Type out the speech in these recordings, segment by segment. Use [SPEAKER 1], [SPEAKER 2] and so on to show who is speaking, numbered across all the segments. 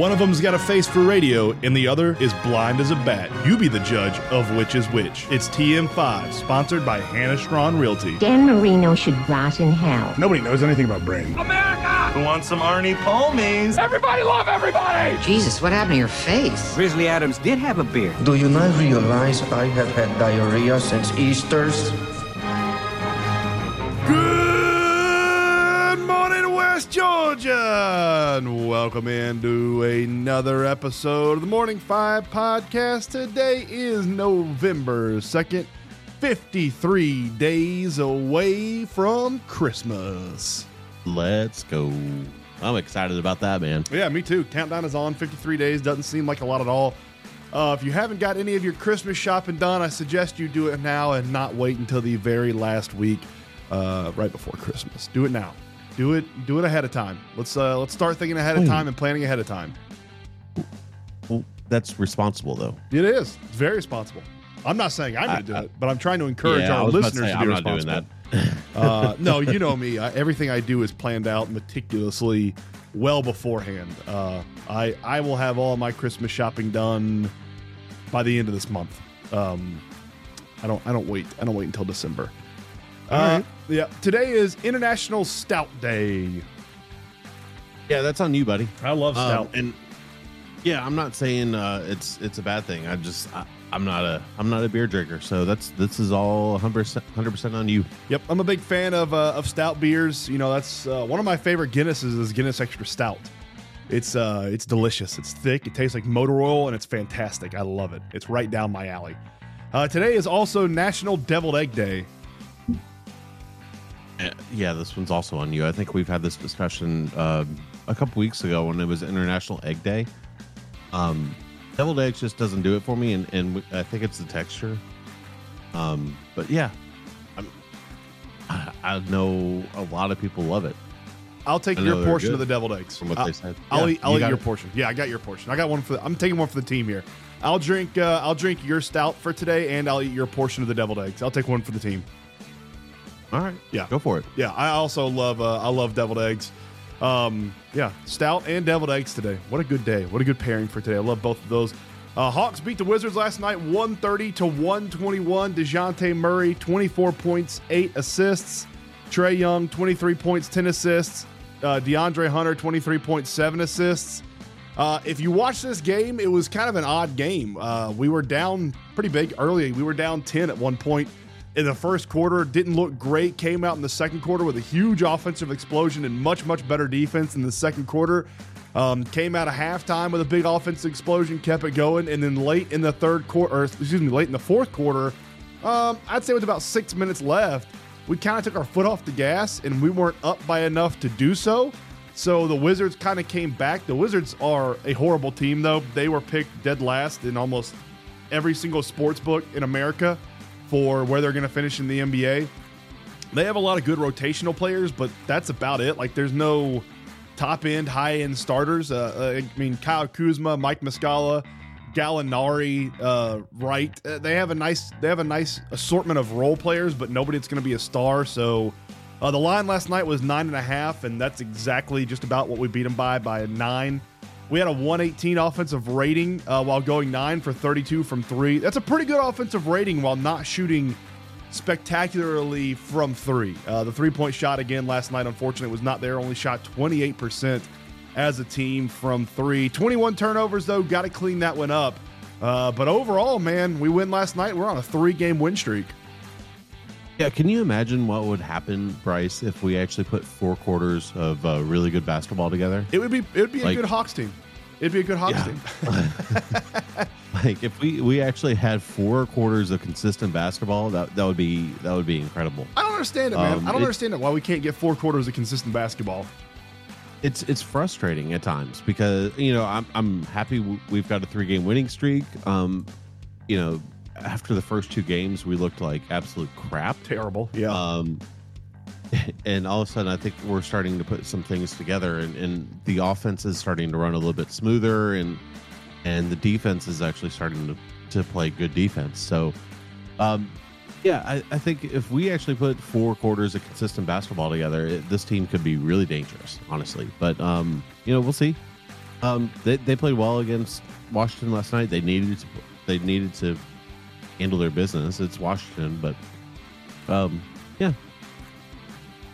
[SPEAKER 1] One of them's got a face for radio, and the other is blind as a bat. You be the judge of which is which. It's TM5, sponsored by Hannah Strawn Realty.
[SPEAKER 2] Dan Marino should rot in hell.
[SPEAKER 3] Nobody knows anything about brain. America!
[SPEAKER 4] Who wants some Arnie Palmies?
[SPEAKER 5] Everybody love everybody!
[SPEAKER 6] Jesus, what happened to your face?
[SPEAKER 7] Grizzly Adams did have a beard.
[SPEAKER 8] Do you not realize I have had diarrhea since Easter's?
[SPEAKER 1] Good morning, And welcome into another episode of the Morning Five podcast. Today is November 2nd, 53 days away from Christmas.
[SPEAKER 9] Let's go. I'm excited about that, man.
[SPEAKER 1] Yeah, me too. Countdown is on. 53 days doesn't seem like a lot at all. Uh, if you haven't got any of your Christmas shopping done, I suggest you do it now and not wait until the very last week, uh, right before Christmas. Do it now. Do it. Do it ahead of time. Let's uh, let's start thinking ahead of time and planning ahead of time.
[SPEAKER 9] Well, that's responsible, though.
[SPEAKER 1] It is. It's very responsible. I'm not saying I'm going to do
[SPEAKER 9] I-
[SPEAKER 1] it, but I'm trying to encourage
[SPEAKER 9] Yeah,
[SPEAKER 1] our listeners
[SPEAKER 9] say,
[SPEAKER 1] to be
[SPEAKER 9] I'm not doing
[SPEAKER 1] responsible.
[SPEAKER 9] that.
[SPEAKER 1] uh, no, you know me. I, everything I do is planned out meticulously, well beforehand. Uh, I I will have all my Christmas shopping done by the end of this month. Um, I don't I don't wait. I don't wait until December. Uh, yeah. Today is International Stout Day.
[SPEAKER 9] Yeah, that's on you, buddy.
[SPEAKER 1] I love
[SPEAKER 9] Um,
[SPEAKER 1] stout.
[SPEAKER 9] and yeah, I'm not saying uh, it's it's a bad thing. I just I, I'm not a I'm not a beer drinker, so that's this is all 100 percent on you.
[SPEAKER 1] Yep, I'm a big fan of uh, of stout beers. You know, that's uh, one of my favorite Guinnesses is Guinness Extra Stout. It's uh, it's delicious. It's thick. It tastes like motor oil, and it's fantastic. I love it. It's right down my alley. Uh, today is also National Deviled Egg Day.
[SPEAKER 9] Uh, Yeah, this one's also on you. I think we've had this discussion um, a couple weeks ago when it was International Egg Day. Um, deviled eggs just doesn't do it for me, and, and I think it's the texture. Um, but yeah, I'm, I, I know a lot of people love it.
[SPEAKER 1] I'll take your portion of the deviled eggs.
[SPEAKER 9] from what
[SPEAKER 1] I'll,
[SPEAKER 9] they said.
[SPEAKER 1] I'll
[SPEAKER 9] Yeah,
[SPEAKER 1] eat. I'll
[SPEAKER 9] you
[SPEAKER 1] eat your
[SPEAKER 9] it.
[SPEAKER 1] portion. Yeah, I got your portion. I got one for. The, I'm taking one for the team here. I'll drink. Uh, I'll drink your stout for today, and I'll eat your portion of the deviled eggs. I'll take one for the team.
[SPEAKER 9] All right,
[SPEAKER 1] Yeah.
[SPEAKER 9] go for it.
[SPEAKER 1] Yeah, I also love uh, I love deviled eggs. Um, yeah, stout and deviled eggs today. What a good day. What a good pairing for today. I love both of those. Uh, Hawks beat the Wizards last night 130 to 121. DeJounte Murray, 24 points, 8 assists. Trae Young, 23 points, 10 assists. Uh, DeAndre Hunter, 23.7 assists. Uh, if you watch this game, it was kind of an odd game. Uh, we were down pretty big early. We were down 10 at one point in the first quarter. Didn't look great. Came out in the second quarter with a huge offensive explosion and much, much better defense in the second quarter. Um, came out of halftime with a big offensive explosion, kept it going, and then late in the third quarter, excuse me, late in the fourth quarter, um, I'd say with about six minutes left, we kind of took our foot off the gas and we weren't up by enough to do so. So the Wizards kind of came back. The Wizards are a horrible team, though. They were picked dead last in almost every single sports book in America for where they're going to finish in the NBA. They have a lot of good rotational players, but that's about it. Like, there's no top end, high end starters. Uh, I mean, Kyle Kuzma, Mike Muscala, Gallinari, uh, Wright. Uh, they have a nice they have a nice assortment of role players, but nobody that's going to be a star. So uh, the line last night was nine and a half, and that's exactly just about what we beat them by by a nine. We had a 118 offensive rating uh, while going nine for 32 from three. That's a pretty good offensive rating while not shooting spectacularly from three. Uh, the three point shot again last night, unfortunately, was not there. Only shot 28% as a team from three. 21 turnovers, though. Got to clean that one up. Uh, but overall, man, we win last night. We're on a three game win streak.
[SPEAKER 9] Yeah, can you imagine what would happen, Bryce, if we actually put four quarters of uh, really good basketball together?
[SPEAKER 1] It would be it would be a good Hawks team. It'd be a good Hawks
[SPEAKER 9] Yeah.
[SPEAKER 1] team.
[SPEAKER 9] Like if we we actually had four quarters of consistent basketball, that that would be that would be incredible.
[SPEAKER 1] I don't understand it, man.
[SPEAKER 9] Um,
[SPEAKER 1] I don't
[SPEAKER 9] it-
[SPEAKER 1] understand it why we can't get four quarters of consistent basketball.
[SPEAKER 9] It's it's frustrating at times because you know I'm I'm happy we've got a three game winning streak. Um, you know, after the first two games, we looked like absolute crap.
[SPEAKER 1] Terrible. Yeah.
[SPEAKER 9] Um, and all of a sudden, I think we're starting to put some things together, and, and the offense is starting to run a little bit smoother, and and the defense is actually starting to, to play good defense. So, um, yeah, I, I think if we actually put four quarters of consistent basketball together, it, this team could be really dangerous, honestly. But um, you know, we'll see. Um, they, they played well against Washington last night. They needed to they needed to handle their business. It's Washington, but um, yeah,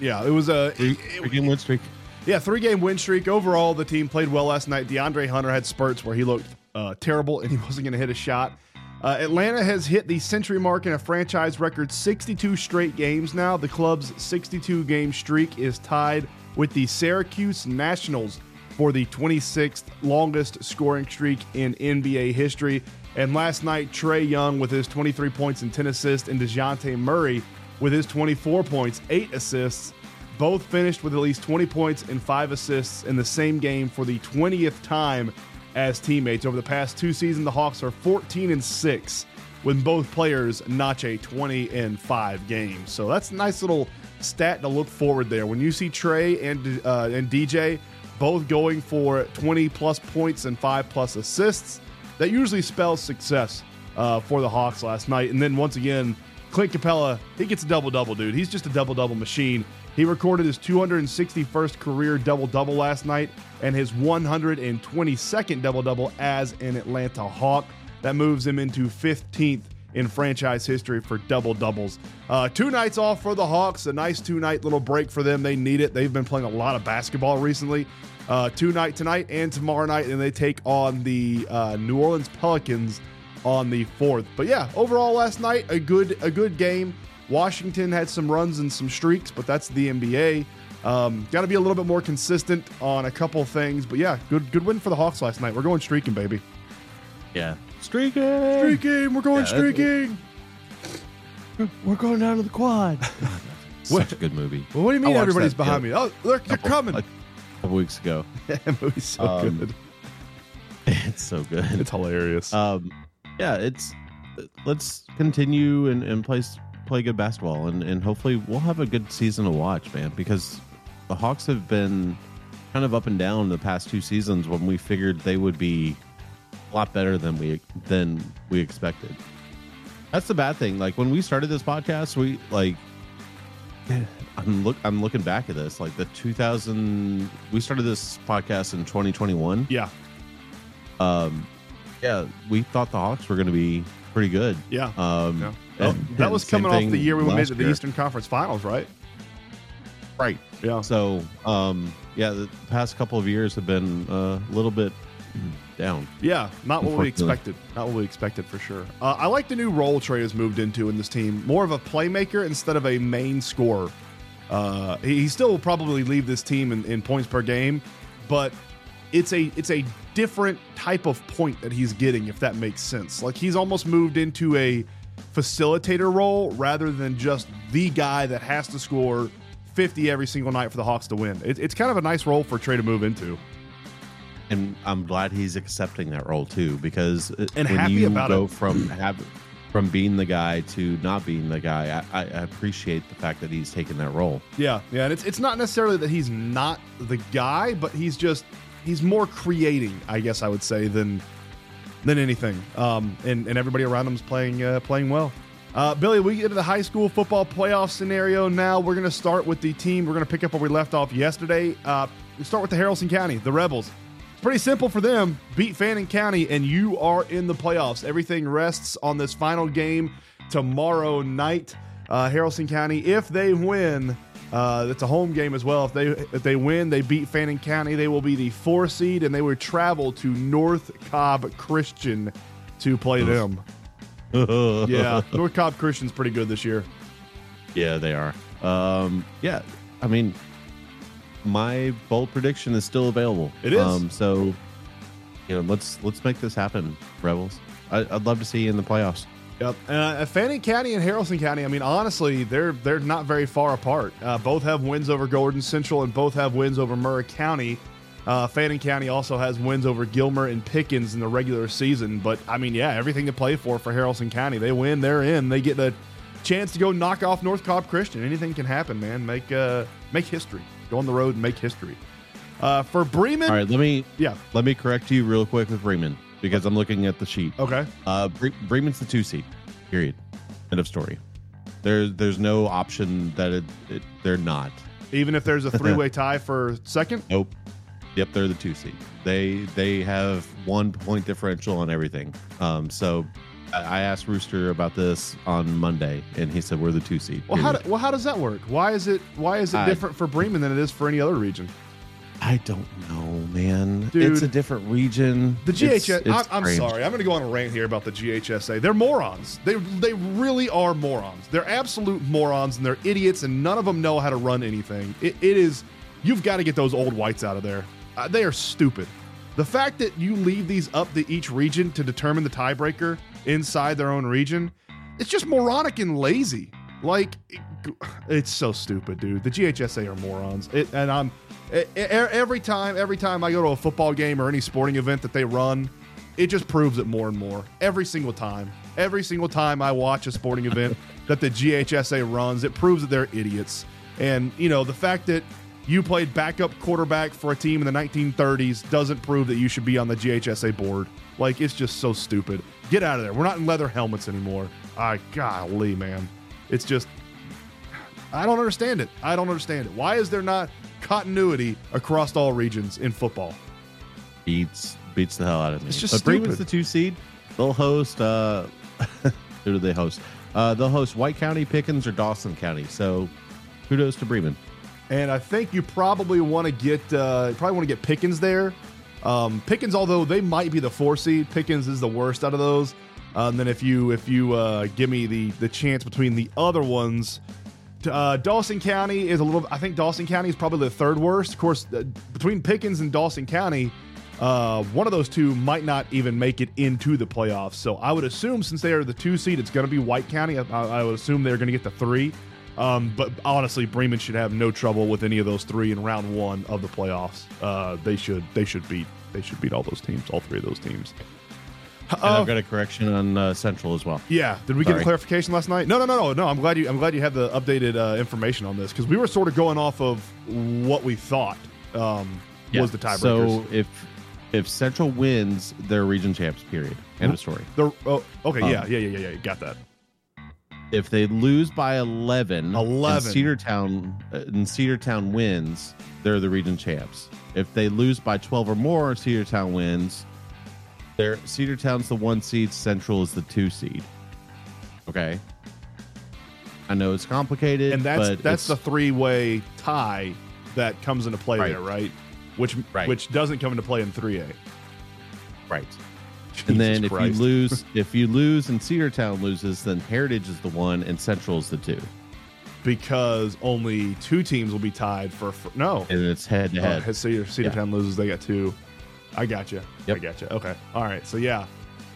[SPEAKER 1] Yeah, it was a
[SPEAKER 9] three, three game win streak.
[SPEAKER 1] Yeah, three game win streak. Overall, the team played well last night. DeAndre Hunter had spurts where he looked uh, terrible and he wasn't going to hit a shot. Uh, Atlanta has hit the century mark in a franchise record 62 straight games now. The club's 62 game streak is tied with the Syracuse Nationals for the 26th longest scoring streak in NBA history. And last night, Trae Young with his 23 points and 10 assists, and DeJounte Murray with his 24 points, 8 assists, both finished with at least 20 points and 5 assists in the same game for the 20th time as teammates. Over the past two seasons, the Hawks are 14 and 6 when both players notch a 20 and 5 game. So that's a nice little stat to look forward there. When you see Trae and uh, and DJ both going for 20 plus points and 5 plus assists, that usually spells success uh, for the Hawks last night. And then once again, Clint Capela, he gets a double double, dude. He's just a double double machine. He recorded his 261st career double double last night and his 122nd double double as an Atlanta Hawk. That moves him into 15th in franchise history for double doubles. Uh, two nights off for the Hawks, a nice two night little break for them. They need it. They've been playing a lot of basketball recently. Uh, two night tonight and tomorrow night, and they take on the uh, New Orleans Pelicans on the fourth. But yeah, overall last night a good a good game. Washington had some runs and some streaks, but that's the NBA. Um, Got to be a little bit more consistent on a couple things, but yeah, good good win for the Hawks last night. We're going streaking, baby.
[SPEAKER 9] Yeah, streaking.
[SPEAKER 1] Streaking, we're going
[SPEAKER 9] Yeah,
[SPEAKER 1] streaking.
[SPEAKER 9] We're going down to the quad. Such a good movie.
[SPEAKER 1] Well, what do you mean everybody's
[SPEAKER 9] that,
[SPEAKER 1] behind
[SPEAKER 9] yeah,
[SPEAKER 1] me? Oh, they're, they're
[SPEAKER 9] couple-
[SPEAKER 1] coming.
[SPEAKER 9] Couple weeks ago.
[SPEAKER 1] that movie's so
[SPEAKER 9] Um,
[SPEAKER 1] good.
[SPEAKER 9] it's so good.
[SPEAKER 1] It's hilarious.
[SPEAKER 9] um, yeah, it's let's continue and, and play play good basketball, and and hopefully we'll have a good season to watch, man. Because the Hawks have been kind of up and down the past two seasons when we figured they would be a lot better than we than we expected. That's the bad thing. Like when we started this podcast, we like I'm look I'm looking back at this like the 2000 we started this podcast in 2021
[SPEAKER 1] yeah,
[SPEAKER 9] um yeah we thought the hawks were going to be pretty good
[SPEAKER 1] yeah.
[SPEAKER 9] um
[SPEAKER 1] yeah. Oh,
[SPEAKER 9] and-
[SPEAKER 1] that was coming off the year we made
[SPEAKER 9] last
[SPEAKER 1] to the
[SPEAKER 9] year.
[SPEAKER 1] Eastern Conference Finals, right?
[SPEAKER 9] right
[SPEAKER 1] Yeah.
[SPEAKER 9] so um yeah the past couple of years have been uh, a little bit down
[SPEAKER 1] Yeah, not what we expected. Not what we expected for sure. Uh, I like the new role Trae has moved into in this team. More of a playmaker instead of a main scorer. Uh, he, he still will probably leave this team in, in points per game, but it's a it's a different type of point that he's getting, if that makes sense. Like he's almost moved into a facilitator role rather than just the guy that has to score 50 every single night for the Hawks to win. It, it's kind of a nice role for Trae to move into.
[SPEAKER 9] and i'm glad he's accepting that role too because
[SPEAKER 1] And
[SPEAKER 9] when
[SPEAKER 1] happy
[SPEAKER 9] you
[SPEAKER 1] about
[SPEAKER 9] go
[SPEAKER 1] it.
[SPEAKER 9] from have from being the guy to not being the guy I, I appreciate the fact that he's taken that role
[SPEAKER 1] Yeah, yeah, and it's it's not necessarily that he's not the guy, but he's just he's more creating, I guess I would say, than than anything. Um, and and everybody around him is playing uh, playing well. Uh, Billy, we get to the high school football playoff scenario now. We're going to start with the team. We're going to pick up where we left off yesterday. Uh, we start with the Haralson County, the Rebels. Pretty simple for them. Beat Fannin County, and you are in the playoffs. Everything rests on this final game tomorrow night. Uh, Haralson County, if they win, uh, it's a home game as well. If they if they win, they beat Fannin County. They will be the four seed, and they would travel to North Cobb Christian to play them. Yeah, North Cobb Christian's pretty good this year.
[SPEAKER 9] Yeah, they are. Um, yeah, I mean, my bold prediction is still available.
[SPEAKER 1] It is.
[SPEAKER 9] Um, so, you know, let's let's make this happen, Rebels. I, I'd love to see you in the playoffs.
[SPEAKER 1] Yep. Uh, Fannin County and Haralson County. I mean, honestly, they're they're not very far apart. Uh, both have wins over Gordon Central, and both have wins over Murray County. Uh, Fannin County also has wins over Gilmer and Pickens in the regular season. But I mean, yeah, everything to play for for Haralson County. They win, they're in. They get the chance to go knock off North Cobb Christian. Anything can happen, man. Make uh make history. Go on the road and make history. Uh, for Bremen,
[SPEAKER 9] All right, let me
[SPEAKER 1] yeah,
[SPEAKER 9] let me correct you real quick with Bremen because I'm looking at the sheet.
[SPEAKER 1] okay.
[SPEAKER 9] Uh, Bre- Bremen's the two seed. Period. End of story. There's there's no option that it, it they're not.
[SPEAKER 1] Even if there's a three way tie for second,
[SPEAKER 9] Nope. Yep, they're the two seed. They they have one point differential on everything. Um, so I I asked Rooster about this on Monday, and he said we're the two seed.
[SPEAKER 1] Well, how do, well how does that work? Why is it why is it
[SPEAKER 9] I-
[SPEAKER 1] different for Bremen than it is for any other region?
[SPEAKER 9] I don't know, man.
[SPEAKER 1] Dude.
[SPEAKER 9] it's a different region.
[SPEAKER 1] The
[SPEAKER 9] It's-
[SPEAKER 1] GHS.
[SPEAKER 9] it's
[SPEAKER 1] I'm, I'm
[SPEAKER 9] strange.
[SPEAKER 1] sorry. I'm going to go on a rant here about the GHSA. They're morons. They they really are morons. They're absolute morons, and they're idiots, and none of them know how to run anything. It, it is. You've got to get those old whites out of there. Uh, they are stupid. The fact that you leave these up to each region to determine the tiebreaker inside their own region, it's just moronic and lazy. Like, it- it's so stupid, dude. The GHSA are morons. It, and I'm e- every time, every time I go to a football game or any sporting event that they run, it just proves it more and more. Every single time, every single time I watch a sporting event that the GHSA runs, it proves that they're idiots. And you know, the fact that you played backup quarterback for a team in the 1930s doesn't prove that you should be on the GHSA board. Like it's just so stupid. Get out of there. We're not in leather helmets anymore. I golly, man. It's just I don't understand it. I don't understand it. Why is there not continuity across all regions in football?
[SPEAKER 9] beats beats the hell out of me.
[SPEAKER 1] It's just
[SPEAKER 9] but Bremen's
[SPEAKER 1] stupid.
[SPEAKER 9] the two seed. They'll host. uh Who do they host? Uh They'll host White County, Pickens, or Dawson County. So, kudos to Bremen.
[SPEAKER 1] And I think you probably want to get uh, probably want to get Pickens there. Um, Pickens, although they might be the four seed, Pickens is the worst out of those. Uh, and then if you if you uh, give me the the chance between the other ones, uh, Dawson County is a little. I think Dawson County is probably the third worst. Of course, uh, between Pickens and Dawson County, uh, one of those two might not even make it into the playoffs. So I would assume since they are the two seed, it's going to be White County. I, I would assume they're going to get the three. Um, but honestly, Bremen should have no trouble with any of those three in round one of the playoffs. Uh, they should they should beat they should beat all those teams, all three of those teams.
[SPEAKER 9] And
[SPEAKER 1] Uh,
[SPEAKER 9] I've got a correction on uh, Central as well.
[SPEAKER 1] yeah, did we get a clarification last night? No, no, no, no, no. I'm glad you I'm glad you have the updated uh, information on this because we were sort of going off of what we thought um, was the tiebreakers.
[SPEAKER 9] So if if Central wins, they're region champs. Period. End of story.
[SPEAKER 1] The, oh, okay,
[SPEAKER 9] Um,
[SPEAKER 1] yeah, yeah, yeah, yeah, yeah, got that.
[SPEAKER 9] If they lose by 11,
[SPEAKER 1] 11.
[SPEAKER 9] and Cedartown uh, and Cedartown wins, they're the region champs. If they lose by 12 or more, Cedartown wins. They're Cedartown's the one seed, Central is the two seed. Okay. I know it's complicated,
[SPEAKER 1] And that's that's the three way tie that comes into play
[SPEAKER 9] Right.
[SPEAKER 1] there, right? Which
[SPEAKER 9] Right.
[SPEAKER 1] which doesn't come into play in three A.
[SPEAKER 9] right. and then if you lose, if you lose and Cedartown loses, then Heritage is the one and Central is the two,
[SPEAKER 1] because only two teams will be tied for, for no.
[SPEAKER 9] and it's head to
[SPEAKER 1] Oh,
[SPEAKER 9] head.
[SPEAKER 1] Cedar, Cedartown loses, they got two. I got you. I
[SPEAKER 9] Yep.
[SPEAKER 1] got you. Okay. All right. So yeah,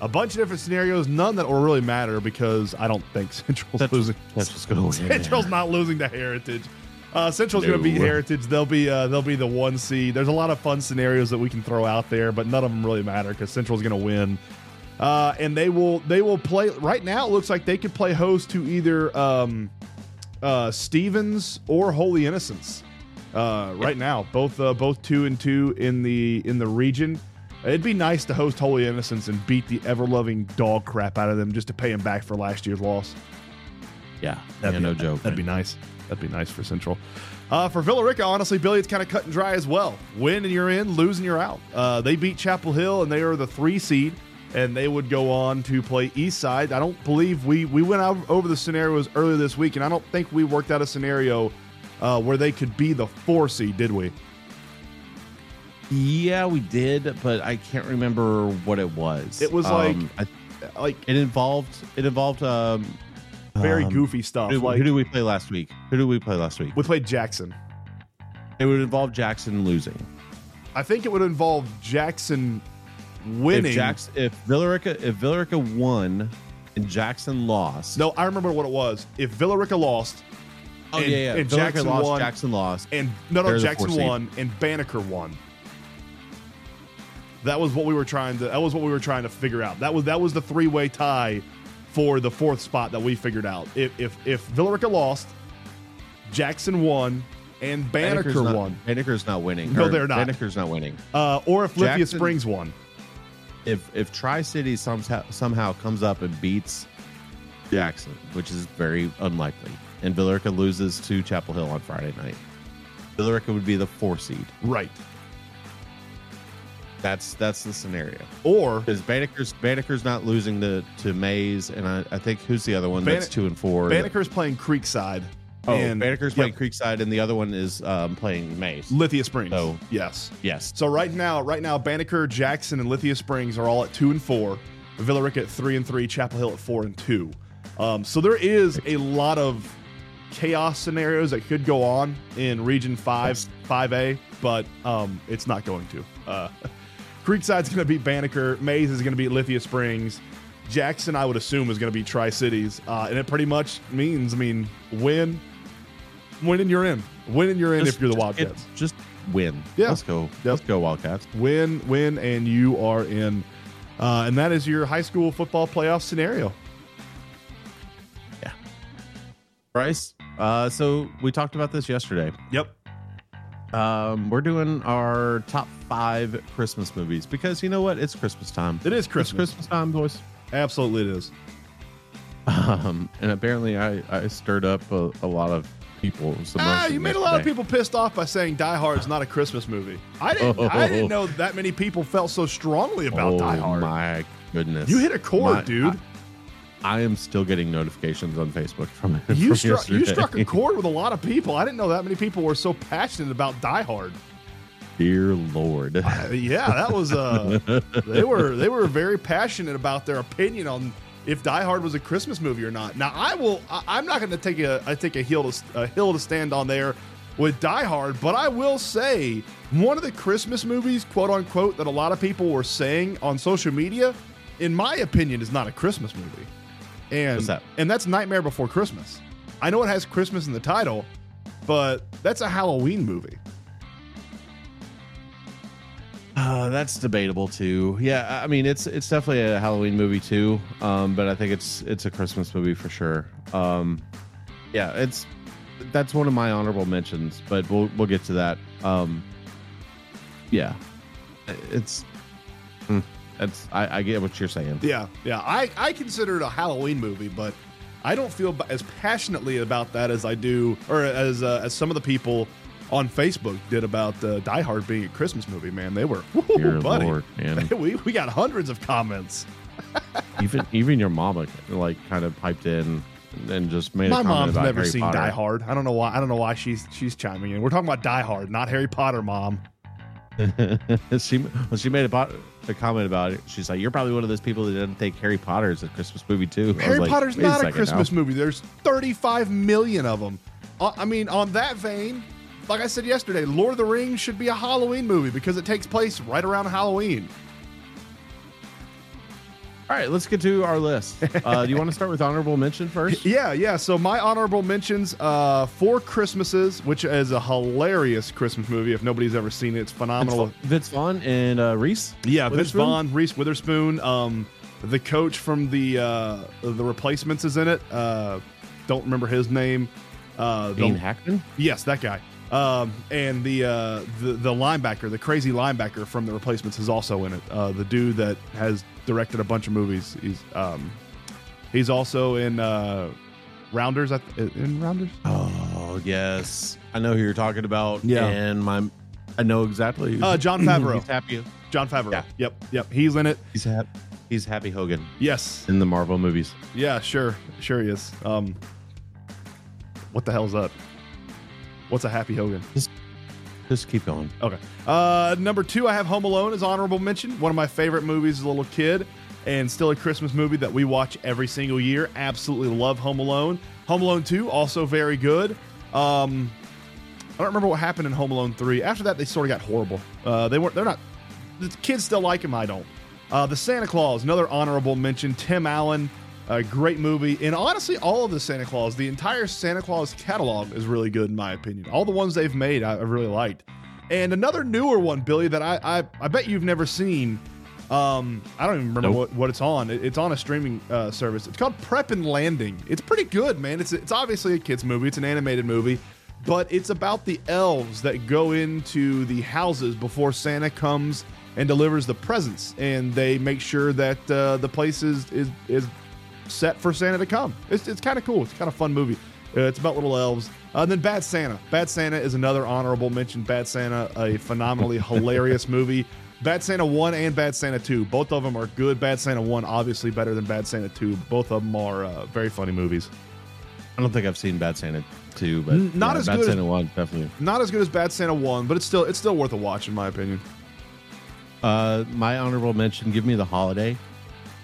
[SPEAKER 1] a bunch of different scenarios, none that will really matter because I don't think Central's
[SPEAKER 9] Central's-
[SPEAKER 1] losing.
[SPEAKER 9] Central's gonna win.
[SPEAKER 1] Central's not losing to Heritage. Uh, Central's going to beat Heritage. They'll be uh, they'll be the one seed. There's a lot of fun scenarios that we can throw out there, but none of them really matter because Central's going to win. Uh, and they will they will play right now. It looks like they could play host to either um, uh, Stevens or Holy Innocents. Uh, right now, both uh, both two and two in the in the region. It'd be nice to host Holy Innocents and beat the ever loving dog crap out of them just to pay them back for last year's loss.
[SPEAKER 9] Yeah,
[SPEAKER 1] That'd
[SPEAKER 9] yeah,
[SPEAKER 1] be,
[SPEAKER 9] no joke.
[SPEAKER 1] That'd be nice. That'd be nice for Central. Uh, for Villa Rica, honestly, Billy, it's kind of cut and dry as well. Win and you're in, lose and you're out. Uh, they beat Chapel Hill and they are the three seed, and they would go on to play East Side. I don't believe we we went out over the scenarios earlier this week, and I don't think we worked out a scenario uh, where they could be the four seed, did we?
[SPEAKER 9] Yeah, we did, but I can't remember what it was.
[SPEAKER 1] It was like-
[SPEAKER 9] I,
[SPEAKER 1] Like
[SPEAKER 9] it involved it involved um
[SPEAKER 1] very
[SPEAKER 9] um,
[SPEAKER 1] goofy stuff.
[SPEAKER 9] Who,
[SPEAKER 1] like
[SPEAKER 9] who did we play last week? Who did we play last week?
[SPEAKER 1] we played Jackson.
[SPEAKER 9] It would involve Jackson losing.
[SPEAKER 1] I think it would involve Jackson winning.
[SPEAKER 9] If Jackson, if Villa Rica, if Villa Rica won and Jackson lost,
[SPEAKER 1] no, I remember what it was. If Villa Rica lost,
[SPEAKER 9] oh
[SPEAKER 1] and-
[SPEAKER 9] yeah, yeah,
[SPEAKER 1] and
[SPEAKER 9] Villa Rica
[SPEAKER 1] Jackson
[SPEAKER 9] lost,
[SPEAKER 1] won,
[SPEAKER 9] Jackson lost,
[SPEAKER 1] And no, no, Jackson won and Banneker won. That was what we were trying to. That was what we were trying to figure out. That was that was the three way tie for the fourth spot that we figured out. If if if Villa Rica lost, Jackson won, and Banneker
[SPEAKER 9] Banneker's not,
[SPEAKER 1] won,
[SPEAKER 9] Banneker's not winning.
[SPEAKER 1] No, they're not.
[SPEAKER 9] Banneker's not winning.
[SPEAKER 1] uh, or if Lithia
[SPEAKER 9] Jackson-
[SPEAKER 1] Springs won.
[SPEAKER 9] If if Tri City somehow somehow comes up and beats Jackson, which is very unlikely, and Villa Rica loses to Chapel Hill on Friday night, Villa Rica would be the four seed.
[SPEAKER 1] Right.
[SPEAKER 9] That's that's the scenario.
[SPEAKER 1] Or
[SPEAKER 9] Because Banneker's Banneker's not losing to to Mays, and I, I think who's the other one
[SPEAKER 1] Banne-
[SPEAKER 9] that's two and four.
[SPEAKER 1] Banneker's playing Creekside.
[SPEAKER 9] Oh,
[SPEAKER 1] and
[SPEAKER 9] Banneker's
[SPEAKER 1] yep,
[SPEAKER 9] playing Creekside, and the other one is um, playing Mays.
[SPEAKER 1] Lithia Springs.
[SPEAKER 9] So-
[SPEAKER 1] yes.
[SPEAKER 9] yes,
[SPEAKER 1] So right now, right now, Banneker, Jackson, and Lithia Springs are all at two and four. Villa Rica at three and three. Chapel Hill at four and two. Um, so there is a lot of chaos scenarios that could go on in Region Five, Five A, but um, it's not going to. Uh, Creekside's going to beat Banneker. Mays is going to beat Lithia Springs. Jackson, I would assume, is going to be Tri Cities, uh, and it pretty much means, I mean, win, win, and you're in. Win and you're in
[SPEAKER 9] Just-
[SPEAKER 1] if you're the
[SPEAKER 9] just get-
[SPEAKER 1] Wildcats.
[SPEAKER 9] just win.
[SPEAKER 1] Yeah.
[SPEAKER 9] let's go. Let's go Wildcats.
[SPEAKER 1] win, win, and you are in. Uh, and that is your high school football playoff scenario. Yeah.
[SPEAKER 9] Bryce. Uh, so we talked about this yesterday.
[SPEAKER 1] Yep.
[SPEAKER 9] Um, we're doing our top five Christmas movies because you know what? It's Christmas time.
[SPEAKER 1] It is
[SPEAKER 9] It's
[SPEAKER 1] Christmas.
[SPEAKER 9] Christmas time, boys.
[SPEAKER 1] Absolutely, it is.
[SPEAKER 9] Um, and apparently, I, I stirred up a, a lot of people.
[SPEAKER 1] Ah, you made a lot of people pissed off by saying Die Hard is not a Christmas movie. I didn't. I didn't know that many people felt so strongly about
[SPEAKER 9] oh
[SPEAKER 1] Die Hard.
[SPEAKER 9] my goodness!
[SPEAKER 1] You hit a chord,
[SPEAKER 9] My-
[SPEAKER 1] dude.
[SPEAKER 9] I, I am still getting notifications on Facebook from
[SPEAKER 1] you
[SPEAKER 9] from
[SPEAKER 1] struck. You struck a chord with a lot of people. I didn't know that many people were so passionate about Die Hard.
[SPEAKER 9] Dear Lord.
[SPEAKER 1] Uh, yeah, that was. Uh, they were. They were very passionate about their opinion on if Die Hard was a Christmas movie or not. Now, I will. I, I'm not going to take a. I take a hill to a hill to stand on there with Die Hard, but I will say one of the Christmas movies, quote unquote, that a lot of people were saying on social media, in my opinion, is not a Christmas movie. And
[SPEAKER 9] What's that?
[SPEAKER 1] and that's Nightmare Before Christmas. I know it has Christmas in the title, but that's a Halloween movie.
[SPEAKER 9] Uh, that's debatable too. Yeah, I mean it's it's definitely a Halloween movie too. Um, but I think it's it's a Christmas movie for sure. Um, yeah, it's that's one of my honorable mentions, but we'll we'll get to that. Um, yeah, it's hmm, that's I, I get what you're saying.
[SPEAKER 1] Yeah, yeah. I, I consider it a Halloween movie, but I don't feel as passionately about that as I do, or as uh, as some of the people on Facebook did about uh, Die Hard being a Christmas movie. Man, they were,
[SPEAKER 9] Dear
[SPEAKER 1] buddy.
[SPEAKER 9] Lord, man.
[SPEAKER 1] we we got hundreds of comments.
[SPEAKER 9] even even your mama like kind of piped in and just made
[SPEAKER 1] My
[SPEAKER 9] a comment
[SPEAKER 1] mom's never
[SPEAKER 9] Harry
[SPEAKER 1] seen
[SPEAKER 9] Potter.
[SPEAKER 1] Die Hard. I don't know why. I don't know why she's she's chiming in. We're talking about Die Hard, not Harry Potter, mom.
[SPEAKER 9] she well, she made a, a comment about it. She's like, "You're probably one of those people that didn't think Harry Potter is a Christmas movie too." I was
[SPEAKER 1] Harry
[SPEAKER 9] like,
[SPEAKER 1] Potter's
[SPEAKER 9] "Wait a
[SPEAKER 1] not a Christmas
[SPEAKER 9] now."
[SPEAKER 1] movie. There's 35 million of them. Uh, I mean, on that vein, like I said yesterday, Lord of the Rings should be a Halloween movie because it takes place right around Halloween.
[SPEAKER 9] All right, let's get to our list. Uh, do you want to start with honorable mention first?
[SPEAKER 1] Yeah, yeah. So my honorable mentions: uh, Four Christmases, which is a hilarious Christmas movie. If nobody's ever seen it, it's phenomenal.
[SPEAKER 9] Vince Vaughn and uh, Reese.
[SPEAKER 1] Yeah, Vince? Vaughn, Reese Witherspoon, um, the coach from the uh, the replacements is in it. Uh, don't remember his name. Uh,
[SPEAKER 9] Gene Hackman.
[SPEAKER 1] Yes, that guy. Um, and the, uh, the the linebacker, the crazy linebacker from the replacements, is also in it. Uh, the dude that has directed a bunch of movies. He's um, he's also in uh, Rounders. I th- In Rounders.
[SPEAKER 9] Oh yes, I know who you're talking about.
[SPEAKER 1] Yeah.
[SPEAKER 9] and my, I know exactly.
[SPEAKER 1] Uh, John Favreau.
[SPEAKER 9] he's happy.
[SPEAKER 1] Jon Favreau.
[SPEAKER 9] Yeah.
[SPEAKER 1] Yep. Yep. He's in it.
[SPEAKER 9] He's happy. He's Happy Hogan
[SPEAKER 1] Yes.
[SPEAKER 9] in the Marvel movies.
[SPEAKER 1] Yeah. Sure. Sure. He is. Um, what the hell's up? What's a Happy Hogan?
[SPEAKER 9] Just just keep going.
[SPEAKER 1] Okay. Uh, number two, I have Home Alone as honorable mention. One of my favorite movies as a little kid, and still a Christmas movie that we watch every single year. Absolutely love Home Alone. Home Alone Two also very good. Um, I don't remember what happened in Home Alone Three. After that, they sort of got horrible. Uh, they weren't. They're not. The kids still like him. I don't. Uh, the Santa Claus, another honorable mention. Tim Allen, a great movie, and honestly, all of the Santa Claus, the entire Santa Claus catalog is really good in my opinion. All the ones they've made, I, I really liked. And another newer one, Billy, that I I, I bet you've never seen. Um, I don't even remember
[SPEAKER 9] Nope.
[SPEAKER 1] what, what it's on. It- it's on a streaming uh, service. It's called Prep and Landing. It's pretty good, man. It's it's obviously a kids movie. It's an animated movie, but it's about the elves that go into the houses before Santa comes and delivers the presents, and they make sure that uh, the place is is is set for Santa to come. It's, it's kind of cool. It's kind of fun movie. Uh, it's about little elves. Uh, and then Bad Santa. Bad Santa is another honorable mention. Bad Santa, a phenomenally hilarious movie. Bad Santa 1 and Bad Santa 2. Both of them are good. Bad Santa 1, obviously better than Bad Santa 2. Both of them are uh, very funny movies.
[SPEAKER 9] I don't think I've seen Bad Santa two, but
[SPEAKER 1] N- not as
[SPEAKER 9] Bad
[SPEAKER 1] good as-
[SPEAKER 9] Santa one definitely.
[SPEAKER 1] Not as good as Bad Santa 1, but it's still it's still worth a watch, in my opinion.
[SPEAKER 9] Uh, my honorable mention: Give Me the Holiday.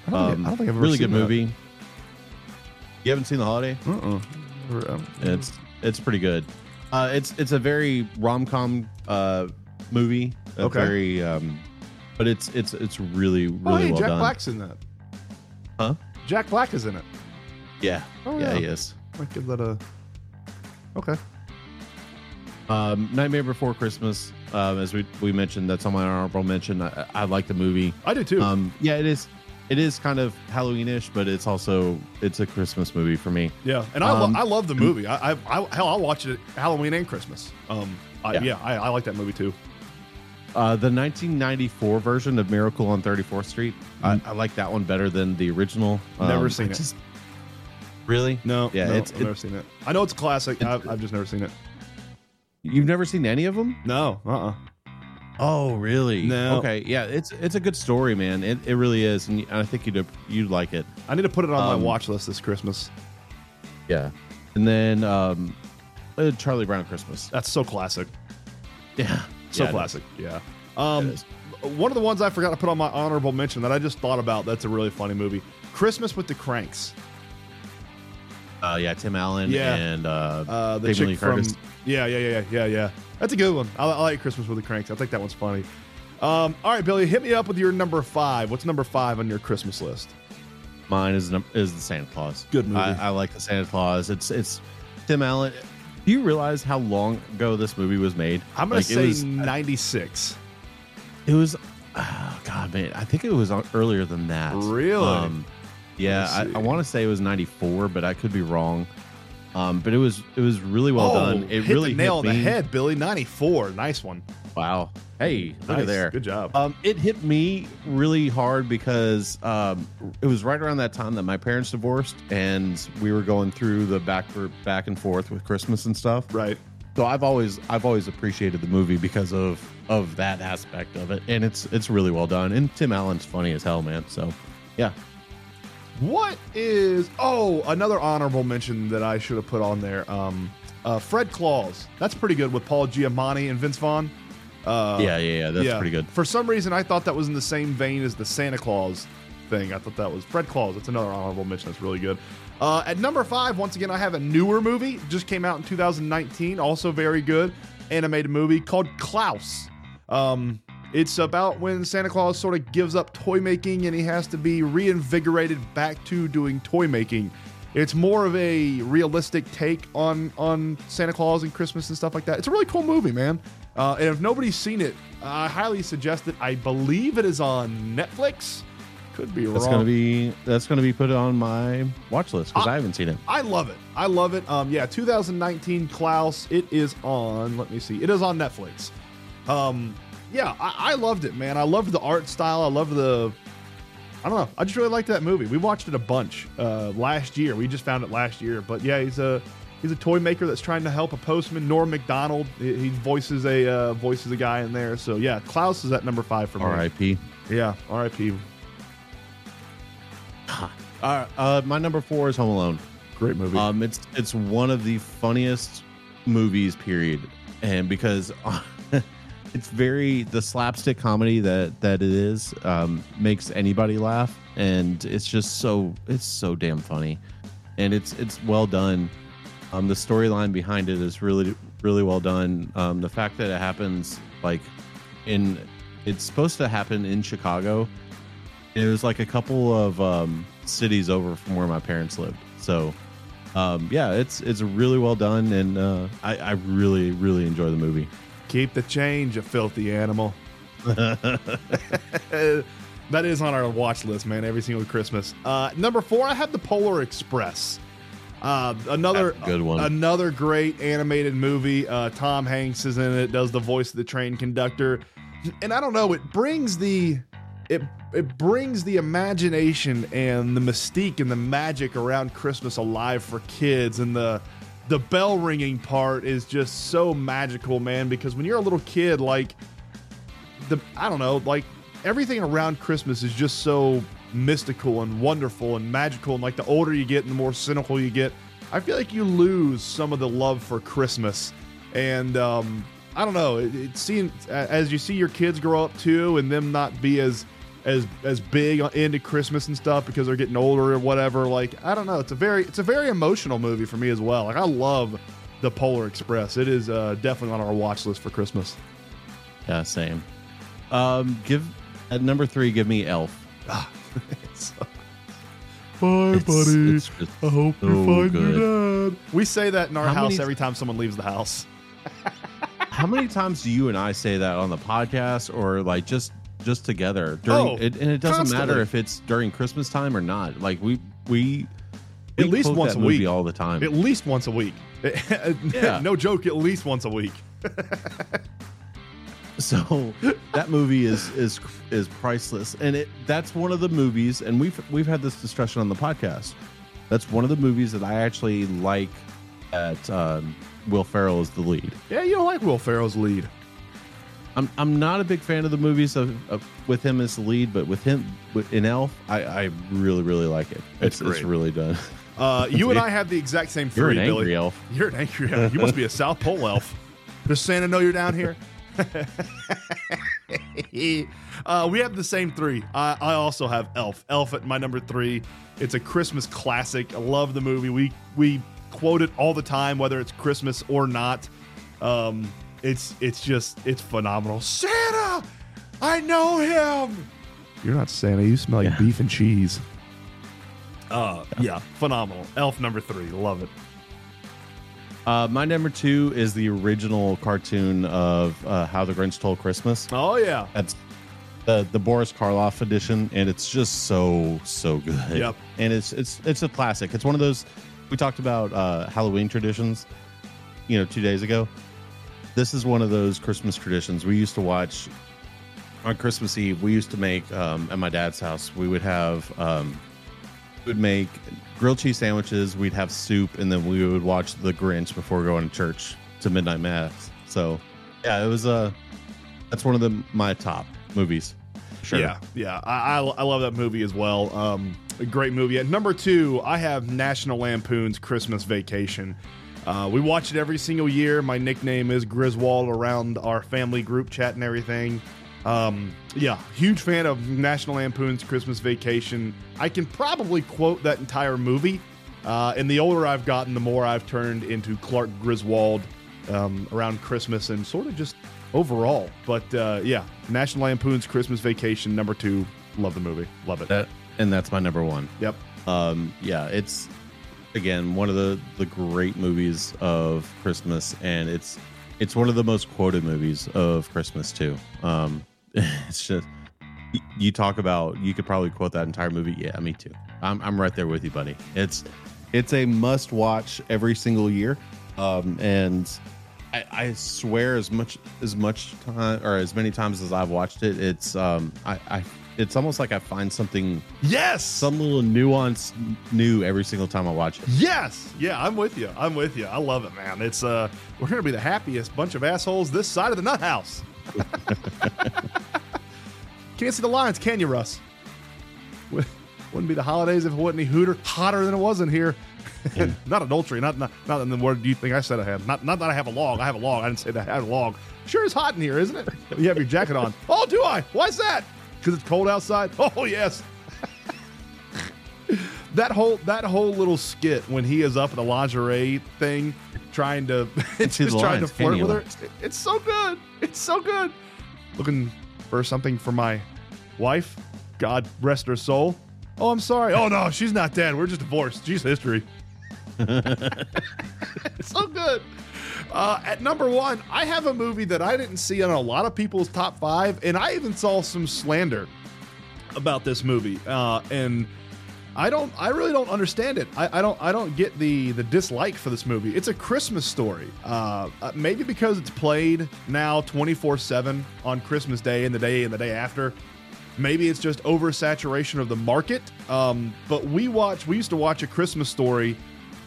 [SPEAKER 1] I don't, think, I don't think I've
[SPEAKER 9] really good movie. You haven't seen the Holiday?
[SPEAKER 1] Uh-uh. Um,
[SPEAKER 9] It's it's pretty good. Uh, it's it's a very rom com uh, movie. A
[SPEAKER 1] Okay.
[SPEAKER 9] Very, um, but it's it's it's really really
[SPEAKER 1] oh, hey,
[SPEAKER 9] well
[SPEAKER 1] Jack
[SPEAKER 9] done.
[SPEAKER 1] Black's in that.
[SPEAKER 9] Huh?
[SPEAKER 1] Jack Black is in it.
[SPEAKER 9] Yeah.
[SPEAKER 1] Oh,
[SPEAKER 9] yeah,
[SPEAKER 1] yeah.
[SPEAKER 9] he is.
[SPEAKER 1] Might give that a. Okay.
[SPEAKER 9] Um, Nightmare Before Christmas. Um, as we we mentioned, that's on my honorable mention. I, I like the movie.
[SPEAKER 1] I do too.
[SPEAKER 9] Um, yeah, it is. It is kind of Halloweenish, but it's also it's a Christmas movie for me.
[SPEAKER 1] yeah, and I,
[SPEAKER 9] um,
[SPEAKER 1] lo- I love the movie. I, I, I hell, I'll watch it Halloween and Christmas. Um, I, yeah,
[SPEAKER 9] Yeah.
[SPEAKER 1] I, I like that movie too.
[SPEAKER 9] Uh, the 1994 version of Miracle on 34th Street, I, I like that one better than the original.
[SPEAKER 1] Mm. Never
[SPEAKER 9] Um,
[SPEAKER 1] seen
[SPEAKER 9] I
[SPEAKER 1] it.
[SPEAKER 9] really?
[SPEAKER 1] No,
[SPEAKER 9] Yeah,
[SPEAKER 1] no,
[SPEAKER 9] it's
[SPEAKER 1] I've
[SPEAKER 9] it-
[SPEAKER 1] never seen it. I know it's a classic.
[SPEAKER 9] It's-
[SPEAKER 1] I've, I've just never seen it.
[SPEAKER 9] You've never seen any of them?
[SPEAKER 1] No, uh, uh
[SPEAKER 9] Oh, really?
[SPEAKER 1] No.
[SPEAKER 9] Okay, yeah, it's it's a good story, man. It, it really is, and I think you'd you'd like it.
[SPEAKER 1] I need to put it on
[SPEAKER 9] Um,
[SPEAKER 1] my watch list this Christmas.
[SPEAKER 9] Yeah. And then um, uh, Charlie Brown Christmas.
[SPEAKER 1] That's so classic.
[SPEAKER 9] Yeah,
[SPEAKER 1] So
[SPEAKER 9] Yeah, it is.
[SPEAKER 1] classic. Yeah. Um,
[SPEAKER 9] It is.
[SPEAKER 1] one of the ones I forgot to put on my honorable mention that I just thought about. That's a really funny movie. Christmas with the Cranks.
[SPEAKER 9] Uh, yeah, Tim Allen
[SPEAKER 1] Yeah.
[SPEAKER 9] and uh,
[SPEAKER 1] Uh, the
[SPEAKER 9] Jamie
[SPEAKER 1] chick
[SPEAKER 9] Lee
[SPEAKER 1] from
[SPEAKER 9] Curtis.
[SPEAKER 1] yeah, yeah, yeah, yeah, yeah, yeah. That's a good one. I, I like Christmas with the Cranks. I think that one's funny. Um, all right, Billy, hit me up with your number five. What's number five on your Christmas list?
[SPEAKER 9] Mine is num- is the Santa Claus.
[SPEAKER 1] Good movie.
[SPEAKER 9] I, I like the Santa Claus. It's it's Tim Allen. Do you realize how long ago this movie was made?
[SPEAKER 1] I'm gonna
[SPEAKER 9] Like,
[SPEAKER 1] say ninety six.
[SPEAKER 9] it was oh, God, man. I think it was on- earlier than that.
[SPEAKER 1] Really?
[SPEAKER 9] yeah, I, I want to say it was 94, but I could be wrong. Um, but it was it was really well done. It
[SPEAKER 1] Oh, hit
[SPEAKER 9] really
[SPEAKER 1] the nail
[SPEAKER 9] hit
[SPEAKER 1] on the head, Billy. Ninety four. Nice one.
[SPEAKER 9] Wow. Hey, look at there.
[SPEAKER 1] Good job.
[SPEAKER 9] Um, it hit me really hard because um, it was right around that time that my parents divorced, and we were going through the back back and forth with Christmas and stuff.
[SPEAKER 1] right.
[SPEAKER 9] So I've always I've always appreciated the movie because of of that aspect of it, and it's it's really well done. And Tim Allen's funny as hell, man. So yeah,
[SPEAKER 1] What is oh another honorable mention that I should have put on there? Um, uh, Fred Claus. That's pretty good with Paul Giamatti and Vince Vaughn. Uh,
[SPEAKER 9] yeah, yeah, yeah. That's
[SPEAKER 1] yeah.
[SPEAKER 9] pretty good.
[SPEAKER 1] For some reason, I thought that was in the same vein as the Santa Claus thing. I thought that was Fred Claus. That's another honorable mention. That's really good. Uh, at number five, once again, I have a newer movie. Just came out in 2019. Also very good animated movie called Klaus. Um, it's about when Santa Claus sort of gives up toy making and he has to be reinvigorated back to doing toy making. It's more of a realistic take on on Santa Claus and Christmas and stuff like that. It's a really cool movie, man. Uh, and if nobody's seen it, I highly suggest it. I believe it is on Netflix. Could be
[SPEAKER 9] That's
[SPEAKER 1] wrong.
[SPEAKER 9] gonna be that's gonna be put on my watch list because
[SPEAKER 1] Uh,
[SPEAKER 9] I haven't seen it.
[SPEAKER 1] I love it. I love it. Um, yeah, 2019 Klaus. It is on. Let me see. It is on Netflix. Um, yeah, I, I loved it, man. I loved the art style. I love the. I don't know. I just really liked that movie. We watched it a bunch uh, last year. We just found it last year. But yeah, he's a he's a toy maker that's trying to help a postman. Norm Macdonald. He, he voices a uh, voices a guy in there. So yeah, Klaus is at number five for me.
[SPEAKER 9] R.I.P.
[SPEAKER 1] Yeah, R.I.P.
[SPEAKER 9] Uh, uh, my number four is Home Alone.
[SPEAKER 1] Great movie.
[SPEAKER 9] Um, it's it's one of the funniest movies, period, and because it's very the slapstick comedy that that it is um, makes anybody laugh, and it's just so it's so damn funny, and it's it's well done. Um, the storyline behind it is really really well done. Um, the fact that it happens like in it's supposed to happen in Chicago. It was like a couple of um, cities over from where my parents lived, so um, yeah, it's it's really well done, and uh, I, I really really enjoy the movie.
[SPEAKER 1] Keep the change, you filthy animal. that is on our watch list, man. Every single Christmas. Uh, number four, I have the Polar Express. Uh, another
[SPEAKER 9] That's a good one.
[SPEAKER 1] Another great animated movie. Uh, Tom Hanks is in it. Does the voice of the train conductor, and I don't know. It brings the it it brings the imagination and the mystique and the magic around Christmas alive for kids and the the bell ringing part is just so magical man because when you're a little kid like the I don't know, like everything around Christmas is just so mystical and wonderful and magical. And like the older you get and the more cynical you get, I feel like you lose some of the love for Christmas. And um, I don't know, it, it seems as you see your kids grow up too, and them not be as as as big into Christmas and stuff because they're getting older or whatever. Like I don't know, it's a very it's a very emotional movie for me as well. Like I love the Polar Express. It is uh, definitely on our watch list for Christmas.
[SPEAKER 9] Yeah, same. Um, give at number three, give me Elf.
[SPEAKER 1] Bye,
[SPEAKER 9] It's-
[SPEAKER 1] buddy.
[SPEAKER 9] it's
[SPEAKER 1] I hope
[SPEAKER 9] so
[SPEAKER 1] you find
[SPEAKER 9] good.
[SPEAKER 1] your dad. We say that in our
[SPEAKER 9] How
[SPEAKER 1] house every time someone leaves the house.
[SPEAKER 9] How many times do you and I say that on the podcast or like just just together during
[SPEAKER 1] Oh,
[SPEAKER 9] it, and it doesn't
[SPEAKER 1] constantly.
[SPEAKER 9] matter if it's during Christmas time or not. Like we we, we
[SPEAKER 1] At least once a week.
[SPEAKER 9] all the time.
[SPEAKER 1] At least once a week.
[SPEAKER 9] Yeah.
[SPEAKER 1] no joke, at least once a week.
[SPEAKER 9] so that movie is is is priceless and it that's one of the movies and we've we've had this discussion on the podcast that's one of the movies that i actually like at um, will ferrell is the lead
[SPEAKER 1] Yeah, you don't like Will Ferrell's lead.
[SPEAKER 9] I'm i'm not a big fan of the movies of, of with him as the lead but with him with, in elf i i really really like it
[SPEAKER 1] It's
[SPEAKER 9] it's it's really done
[SPEAKER 1] Uh, you and I have the exact same
[SPEAKER 9] you're an angry
[SPEAKER 1] Billy.
[SPEAKER 9] elf
[SPEAKER 1] You're an angry elf. You must be a South Pole elf. Does Santa know you're down here? uh, we have the same three. I, I also have Elf. Elf at my number three. It's a Christmas classic. I love the movie. We we quote it all the time, whether it's Christmas or not. Um, it's it's just it's phenomenal. Santa, I know him. You're not Santa. You smell like beef and cheese. Uh, yeah, phenomenal. Elf number three. Love it.
[SPEAKER 9] uh my number two is the original cartoon of uh how the grinch stole christmas
[SPEAKER 1] Oh yeah.
[SPEAKER 9] That's the the Boris Karloff edition, and it's just so so good.
[SPEAKER 1] Yep.
[SPEAKER 9] And it's it's it's a classic. It's one of those we talked about uh, Halloween traditions, you know, two days ago. This is one of those Christmas traditions we used to watch on Christmas Eve. We used to make um, at my dad's house. We would have um, we would make grilled cheese sandwiches. We'd have soup, and then we would watch The Grinch before going to church to midnight mass. So yeah, it was uh that's one of the my top movies. Sure.
[SPEAKER 1] Yeah, yeah. I, I, I love that movie as well. Um, a great movie. At number two, I have National Lampoon's Christmas Vacation. Uh, we watch it every single year. My nickname is Griswold around our family group chat and everything. Um, yeah, huge fan of National Lampoon's Christmas Vacation. I can probably quote that entire movie. Uh, and the older I've gotten, the more I've turned into Clark Griswold um, around Christmas and sort of just overall. But uh, yeah, National Lampoon's Christmas Vacation, number two. Love the movie. Love it.
[SPEAKER 9] That and that's my number one.
[SPEAKER 1] Yep.
[SPEAKER 9] Um, yeah, it's again one of the the great movies of Christmas, and it's it's one of the most quoted movies of Christmas too. Um, it's just you talk about you could probably quote that entire movie. Yeah, me too. I'm I'm right there with you, buddy. It's it's a must watch every single year, um, and I, I swear as much as much time or as many times as I've watched it, it's um I, I it's almost like I find something
[SPEAKER 1] Yes.
[SPEAKER 9] some little nuance new every single time I watch it.
[SPEAKER 1] Yes. Yeah, I'm with you. I'm with you. I love it, man. It's uh we're gonna be the happiest bunch of assholes this side of the nut house. Can't see the lines, can you, Russ? Wouldn't be the holidays if it wasn't any hooter hotter than it was in here. not adultery, not not not in the word you think I said I had. Not not that I have a log. I have a log. I didn't say that I have a log. Sure is hot in here, isn't it? You have your jacket on. Oh, do I? Why's that? Because it's cold outside? Oh yes. that whole that whole little skit when he is up in the lingerie thing trying to
[SPEAKER 9] see
[SPEAKER 1] just trying to flirt with her it's, it's so good. It's so good. Looking for something for my wife. God rest her soul. Oh i'm sorry. Oh no she's not dead. We're just divorced. She's history. It's so good uh, at number one i have a movie that i didn't see on a lot of people's top five and i even saw some slander about this movie uh, and I don't. I really don't understand it. I, I don't. I don't get the the dislike for this movie. It's a Christmas story. Uh, uh, maybe because it's played now twenty four seven on Christmas Day and the day and the day after. Maybe it's just oversaturation of the market. Um, but we watch. We used to watch a Christmas story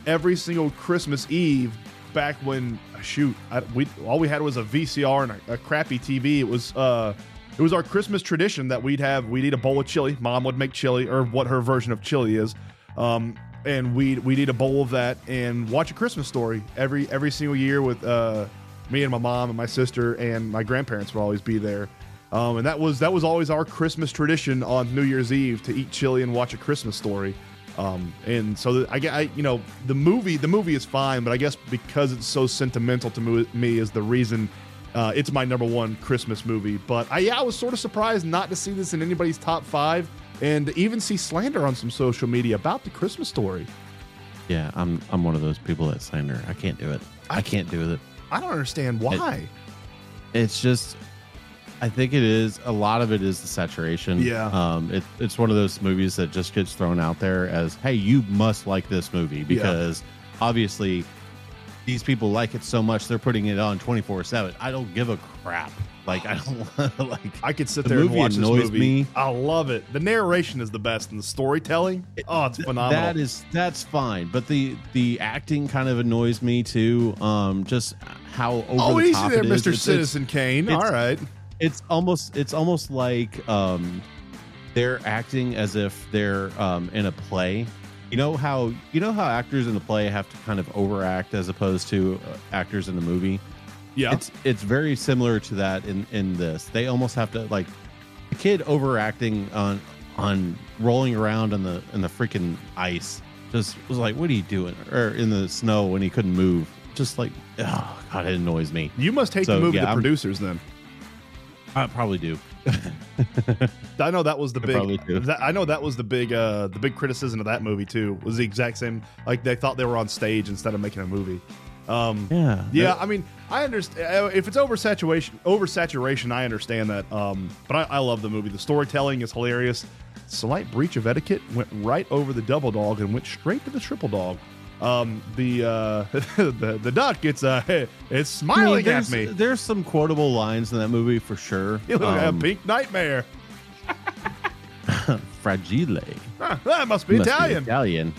[SPEAKER 1] every single Christmas Eve back when shoot. I, we all we had was a VCR and a, a crappy TV. It was. Uh, it was our Christmas tradition that we'd have we'd eat a bowl of chili. Mom would make chili, or what her version of chili is, um, and we'd we'd eat a bowl of that and watch a Christmas story every every single year with uh, me and my mom and my sister and my grandparents would always be there. Um, and that was that was always our Christmas tradition on New Year's Eve to eat chili and watch a Christmas story. Um, and so I, I, you know, the movie, the movie is fine, but I guess because it's so sentimental to me is the reason uh, it's my number one Christmas movie. But I, yeah, I was sort of surprised not to see this in anybody's top five, and even see slander on some social media about the Christmas story.
[SPEAKER 9] Yeah, I'm I'm one of those people that slander. I can't do it. I, can't do it.
[SPEAKER 1] I don't understand why.
[SPEAKER 9] It's just I think it is a lot of it is the saturation.
[SPEAKER 1] Yeah.
[SPEAKER 9] Um it, it's one of those movies that just gets thrown out there as, hey, you must like this movie because obviously these people like it so much they're putting it on 24-7 i don't give a crap like i don't like
[SPEAKER 1] I could sit
[SPEAKER 9] The
[SPEAKER 1] there and watch this movie.
[SPEAKER 9] me.
[SPEAKER 1] I love it. The narration is the best, and the storytelling. Oh, it's phenomenal.
[SPEAKER 9] that is that's fine but the the acting kind of annoys me too um just how over
[SPEAKER 1] oh,
[SPEAKER 9] the
[SPEAKER 1] easy
[SPEAKER 9] top
[SPEAKER 1] there. Mister
[SPEAKER 9] It's- it's-
[SPEAKER 1] Citizen Kane. All right.
[SPEAKER 9] It's almost it's almost like um they're acting as if they're um in a play. You know how you know how actors in the play have to kind of overact as opposed to uh, actors in the movie?
[SPEAKER 1] Yeah.
[SPEAKER 9] it's it's very similar to that in in this. They almost have to like the kid overacting on on rolling around on the in the freaking ice just was like what are you doing? Or in the snow when he couldn't move. Just like oh god it annoys me.
[SPEAKER 1] You must hate
[SPEAKER 9] so,
[SPEAKER 1] the movie,
[SPEAKER 9] yeah,
[SPEAKER 1] the
[SPEAKER 9] I'm-
[SPEAKER 1] producers. Then
[SPEAKER 9] i probably do
[SPEAKER 1] I know that was the
[SPEAKER 9] I
[SPEAKER 1] big. That, I know that was the big. uh The big criticism of that movie too was the exact same. Like they thought they were on stage instead of making a movie. Um,
[SPEAKER 9] yeah
[SPEAKER 1] Yeah, I mean, I understand if it's oversaturation. Oversaturation, I understand that. Um, but I, I love the movie. The storytelling is hilarious. Slight breach of etiquette went right over the double dog and went straight to the triple dog. Um, the uh, the the duck, it's uh, it's
[SPEAKER 9] I mean,
[SPEAKER 1] smiling at me.
[SPEAKER 9] There's some quotable lines in that movie for sure.
[SPEAKER 1] You look like
[SPEAKER 9] Um,
[SPEAKER 1] a pink nightmare.
[SPEAKER 9] fragile.
[SPEAKER 1] Huh, that must be
[SPEAKER 9] Must be
[SPEAKER 1] Italian.
[SPEAKER 9] Italian.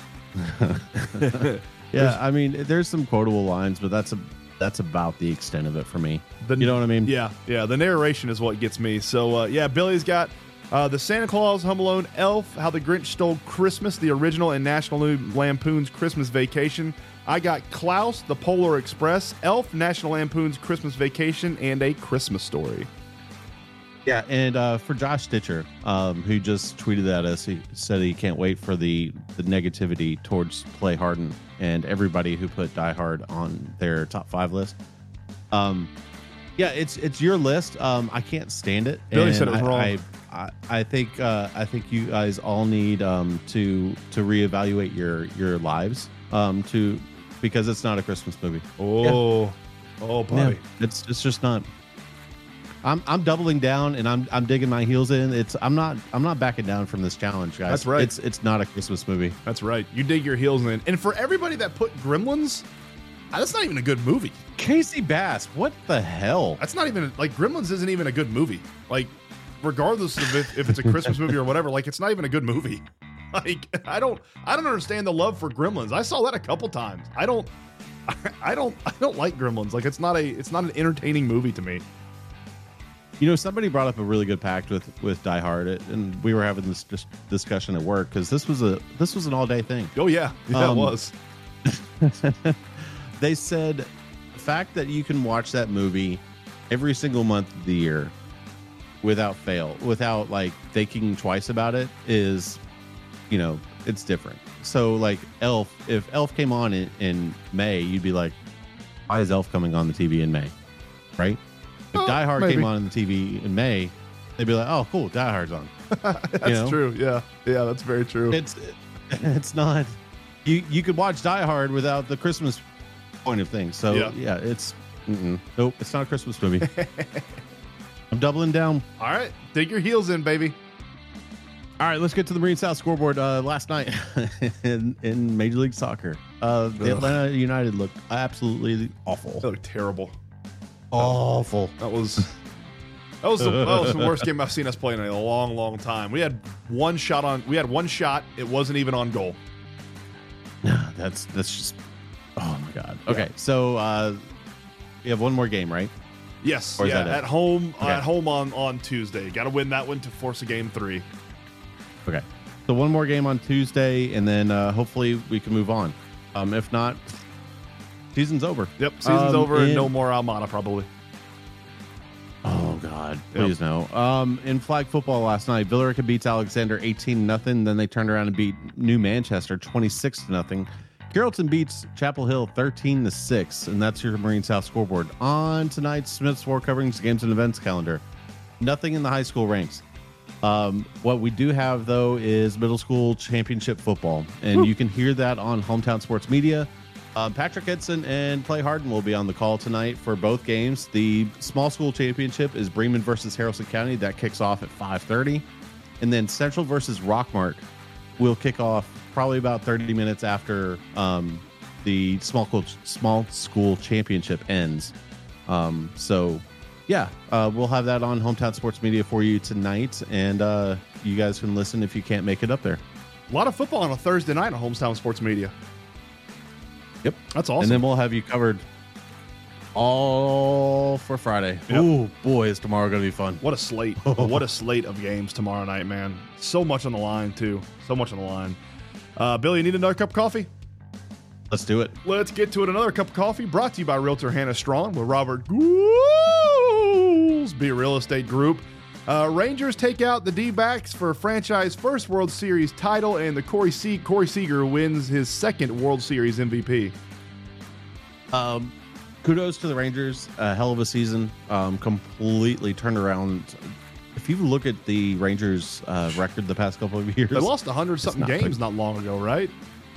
[SPEAKER 9] yeah, I mean, there's some quotable lines, but that's a that's about the extent of it for me.
[SPEAKER 1] The-
[SPEAKER 9] you know what I mean?
[SPEAKER 1] Yeah, yeah. The narration is what gets me. So uh, yeah, Billy's got uh, the Santa Claus, Home Alone, Elf, How the Grinch Stole Christmas, the original, and National Lampoon's Christmas Vacation. I got Klaus, the Polar Express, Elf, National Lampoon's Christmas Vacation, and a Christmas Story.
[SPEAKER 9] Yeah, and uh, for Josh Stitcher, um, who just tweeted at us, he said he can't wait for the the negativity towards Clay Harden and everybody who put Die Hard on their top five list. Um, yeah, it's it's your list. Um, I can't stand it.
[SPEAKER 1] Billy
[SPEAKER 9] and
[SPEAKER 1] said it was
[SPEAKER 9] I,
[SPEAKER 1] wrong.
[SPEAKER 9] I, I, I think uh, I think you guys all need um, to to reevaluate your your lives um, to because it's not a Christmas movie.
[SPEAKER 1] Oh, oh, buddy.
[SPEAKER 9] It's it's just not. I'm I'm doubling down and I'm I'm digging my heels in. It's I'm not I'm not backing down from this challenge, guys.
[SPEAKER 1] That's right.
[SPEAKER 9] It's it's not a Christmas movie.
[SPEAKER 1] That's right. You dig your heels in. And for everybody that put Gremlins, uh, that's not even a good movie.
[SPEAKER 9] Casey Bass, what the hell?
[SPEAKER 1] That's not even like Gremlins isn't even a good movie. Like, regardless of if, if it's a Christmas movie or whatever, like it's not even a good movie. Like, I don't, I don't understand the love for Gremlins. I saw that a couple times. I don't, I don't, I don't like Gremlins. Like, it's not a, it's not an entertaining movie to me.
[SPEAKER 9] You know, somebody brought up a really good pact with with Die Hard, it- and we were having this dis- discussion at work because this was a this was an all day thing.
[SPEAKER 1] Oh yeah, yeah,
[SPEAKER 9] Um,
[SPEAKER 1] it was.
[SPEAKER 9] They said the fact that you can watch that movie every single month of the year without fail, without like thinking twice about it, is you know it's different. So like Elf, if Elf came on in, in May, you'd be like, why is Elf coming on the TV in May? Right? If
[SPEAKER 1] Oh,
[SPEAKER 9] Die Hard
[SPEAKER 1] maybe.
[SPEAKER 9] came on in the TV in May, they'd be like, oh cool, Die Hard's on.
[SPEAKER 1] That's
[SPEAKER 9] know?
[SPEAKER 1] true. Yeah, yeah, that's very true.
[SPEAKER 9] It's it's not you you could watch Die Hard without the Christmas point of things. So
[SPEAKER 1] Yeah.
[SPEAKER 9] yeah, it's mm-mm. nope, it's not a Christmas movie. I'm doubling down.
[SPEAKER 1] All right, dig your heels in, baby.
[SPEAKER 9] All right, let's get to the Marine South scoreboard. Uh, last night in, in Major League Soccer, uh, the Atlanta United looked absolutely awful.
[SPEAKER 1] That looked terrible.
[SPEAKER 9] Awful.
[SPEAKER 1] That was that was the, that was the worst game I've seen us play in a long, long time. We had one shot on. We had one shot. It wasn't even on goal.
[SPEAKER 9] Nah, that's that's just oh my god. Okay, so uh, we have one more game, right?
[SPEAKER 1] Yes,
[SPEAKER 9] Or
[SPEAKER 1] yeah, at home
[SPEAKER 9] Okay.
[SPEAKER 1] at home on on Tuesday. Got to win that one to force a game three.
[SPEAKER 9] Okay. So one more game on Tuesday, and then uh, hopefully we can move on. Um, if not, season's over.
[SPEAKER 1] Yep, season's
[SPEAKER 9] Um,
[SPEAKER 1] over and no more Almada probably.
[SPEAKER 9] Oh God,
[SPEAKER 1] Yep.
[SPEAKER 9] please no. Um, in flag football last night, Villa Rica beats Alexander eighteen nothing. Then they turned around and beat New Manchester twenty six to nothing. Carrollton beats Chapel Hill thirteen to six, and that's your Marine South scoreboard. On tonight's Smith's Floor Coverings games and events calendar. Nothing in the high school ranks. Um, what we do have though is middle school championship football, and you can hear that on Hometown Sports Media. Um, Patrick Edson and Clay Harden will be on the call tonight for both games. The small school championship is Bremen versus Harrison County. That kicks off at 5:30, and then Central versus Rockmart will kick off probably about 30 minutes after um, the small school small school championship ends. Um, so, yeah, uh, we'll have that on Hometown Sports Media for you tonight, and uh, you guys can listen if you can't make it up there.
[SPEAKER 1] A lot of football on a Thursday night on Hometown Sports Media.
[SPEAKER 9] Yep.
[SPEAKER 1] That's awesome.
[SPEAKER 9] And then we'll have you covered all for Friday.
[SPEAKER 1] Yep.
[SPEAKER 9] Oh boy, is tomorrow going to be fun.
[SPEAKER 1] What a slate. what a slate of games tomorrow night, man. So much on the line, too. So much on the line. Uh, Billy, you need another cup of coffee?
[SPEAKER 9] Let's do it.
[SPEAKER 1] Let's get to it. Another cup of coffee brought to you by Realtor Hannah Strawn with Robert Goolsby Real Estate Group. Uh, Rangers take out the D backs for franchise first World Series title, and the Corey, Se- Corey Seager wins his second World Series MVP.
[SPEAKER 9] Um, kudos to the Rangers. A hell of a season. Um, completely turned around. If you look at the Rangers' uh, record the past couple of years,
[SPEAKER 1] They lost 100 something
[SPEAKER 9] not
[SPEAKER 1] games
[SPEAKER 9] big.
[SPEAKER 1] not long ago, right?